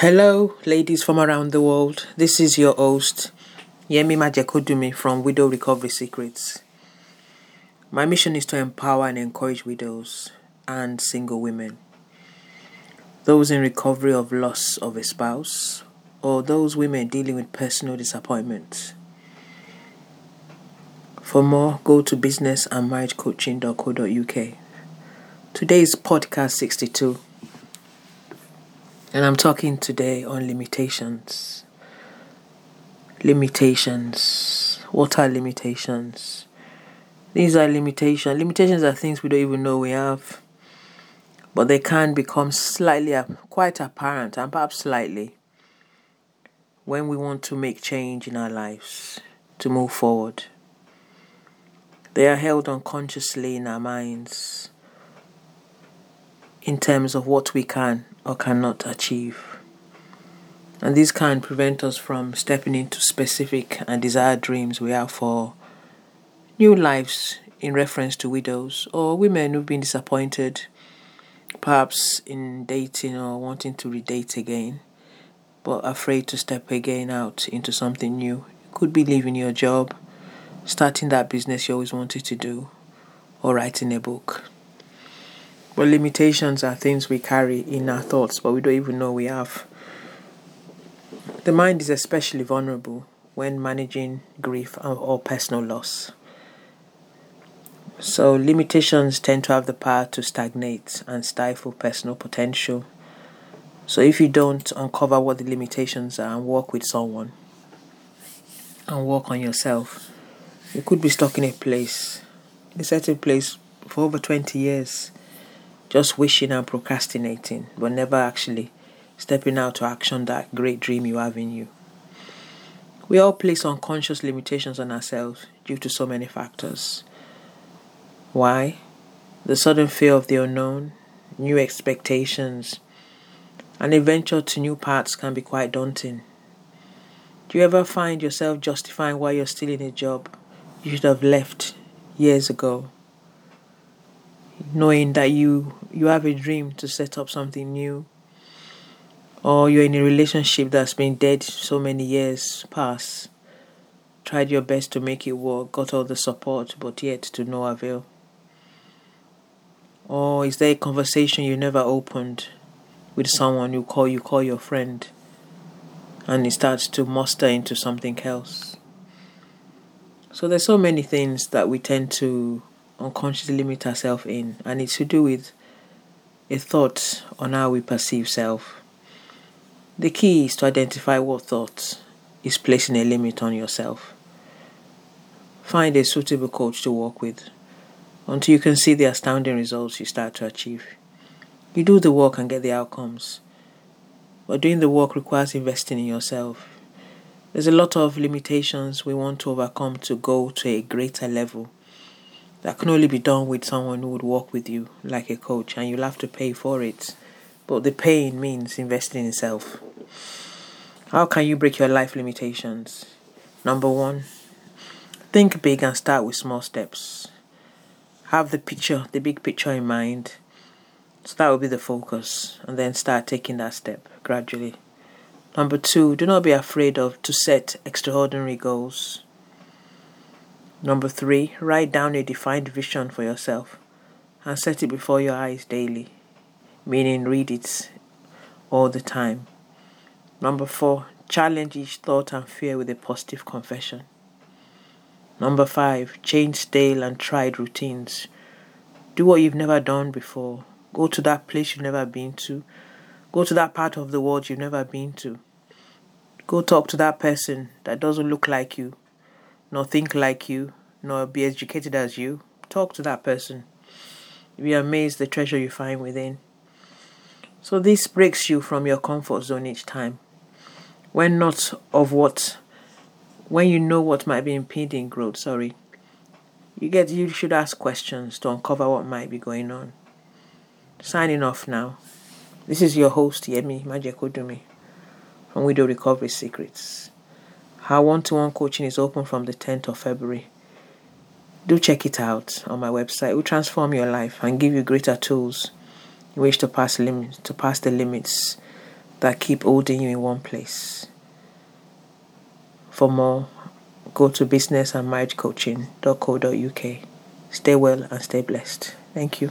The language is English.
Hello, ladies from around the world. This is your host, Yemi Majekodunmi from Widow Recovery Secrets. My mission is to empower and encourage widows and single women, those in recovery of loss of a spouse, or those women dealing with personal disappointment. For more, go to businessandmarriagecoaching.co.uk. Today is podcast 62 and I'm talking today on limitations. Limitations. What are limitations? These are limitations. Limitations are things we don't even know we have, but they can become slightly, quite apparent, and perhaps slightly, when we want to make change in our lives to move forward. They are held unconsciously in our minds in terms of what we can or cannot achieve. And this can prevent us from stepping into specific and desired dreams we have for new lives in reference to widows or women who've been disappointed, perhaps in dating or wanting to redate again, but afraid to step again out into something new. It could be leaving your job, starting that business you always wanted to do, or writing a book. But limitations are things we carry in our thoughts, but we don't even know we have. The mind is especially vulnerable when managing grief or personal loss. So, limitations tend to have the power to stagnate and stifle personal potential. So, if you don't uncover what the limitations are and work with someone and work on yourself, you could be stuck in a place, a certain place for over 20 years just wishing and procrastinating, but never actually stepping out to action that great dream you have in you. We all place unconscious limitations on ourselves due to so many factors. Why? The sudden fear of the unknown, new expectations, and a venture to new paths can be quite daunting. Do you ever find yourself justifying why you're still in a job you should have left years ago? Knowing that you you have a dream to set up something new or you're in a relationship that's been dead so many years past tried your best to make it work got all the support but yet to no avail. Or is there a conversation you never opened with someone you call you call your friend and it starts to muster into something else? So there's so many things that we tend to unconsciously limit ourselves in, and it's to do with a thought on how we perceive self. The key is to identify what thought is placing a limit on yourself. Find a suitable coach to work with until you can see the astounding results you start to achieve. You do the work and get the outcomes. But doing the work requires investing in yourself. There's a lot of limitations we want to overcome to go to a greater level that can only be done with someone who would work with you like a coach and you'll have to pay for it. But the pain means investing in self. How can you break your life limitations? Number one, think big and start with small steps. Have the picture, the big picture in mind. So that will be the focus, and then start taking that step gradually. Number two, do not be afraid of to set extraordinary goals. Number three, write down a defined vision for yourself and set it before your eyes daily, meaning read it all the time. Number four, challenge each thought and fear with a positive confession. Number five, change stale and tried routines. Do what you've never done before. Go to that place you've never been to. Go to that part of the world you've never been to. Go talk to that person that doesn't look like you nor think like you, nor be educated as you, talk to that person. You'll be amazed the treasure you find within. So this breaks you from your comfort zone each time. When not of what when you know what might be impeding growth, sorry. You get you should ask questions to uncover what might be going on. Signing off now. This is your host, Yemi Majekodunmi from Widow Recovery Secrets. Our one to one coaching is open from the 10th of February. Do check it out on my website. It will transform your life and give you greater tools in which to pass limits to pass the limits that keep holding you in one place. For more, go to businessandmarriagecoaching.co.uk. Stay well and stay blessed. Thank you.